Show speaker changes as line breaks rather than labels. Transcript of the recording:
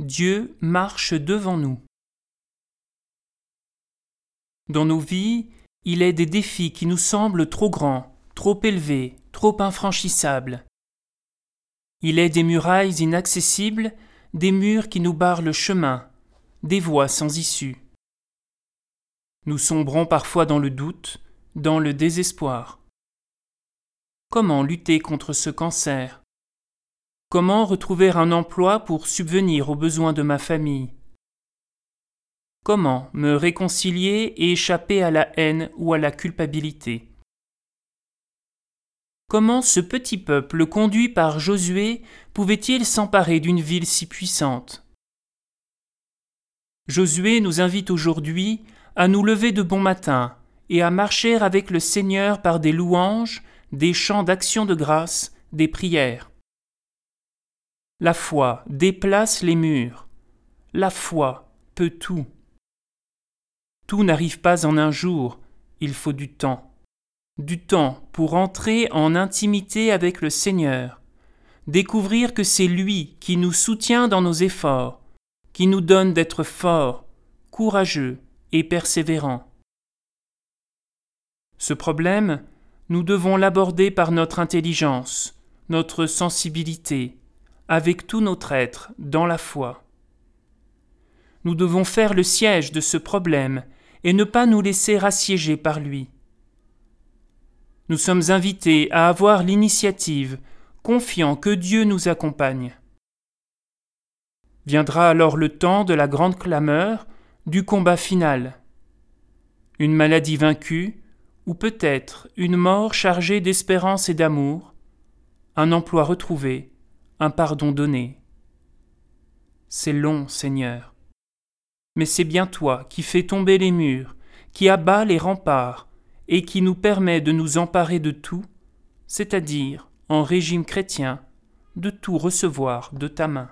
Dieu marche devant nous. Dans nos vies, il est des défis qui nous semblent trop grands, trop élevés, trop infranchissables. Il est des murailles inaccessibles, des murs qui nous barrent le chemin, des voies sans issue. Nous sombrons parfois dans le doute, dans le désespoir. Comment lutter contre ce cancer? Comment retrouver un emploi pour subvenir aux besoins de ma famille? Comment me réconcilier et échapper à la haine ou à la culpabilité? Comment ce petit peuple conduit par Josué pouvait-il s'emparer d'une ville si puissante? Josué nous invite aujourd'hui à nous lever de bon matin et à marcher avec le Seigneur par des louanges, des chants d'action de grâce, des prières. La foi déplace les murs. La foi peut tout. Tout n'arrive pas en un jour, il faut du temps du temps pour entrer en intimité avec le Seigneur, découvrir que c'est lui qui nous soutient dans nos efforts, qui nous donne d'être forts, courageux et persévérants. Ce problème, nous devons l'aborder par notre intelligence, notre sensibilité, avec tout notre être dans la foi. Nous devons faire le siège de ce problème et ne pas nous laisser assiéger par lui nous sommes invités à avoir l'initiative, confiant que Dieu nous accompagne. Viendra alors le temps de la grande clameur, du combat final. Une maladie vaincue, ou peut-être une mort chargée d'espérance et d'amour, un emploi retrouvé, un pardon donné. C'est long, Seigneur. Mais c'est bien toi qui fais tomber les murs, qui abat les remparts, et qui nous permet de nous emparer de tout, c'est-à-dire, en régime chrétien, de tout recevoir de ta main.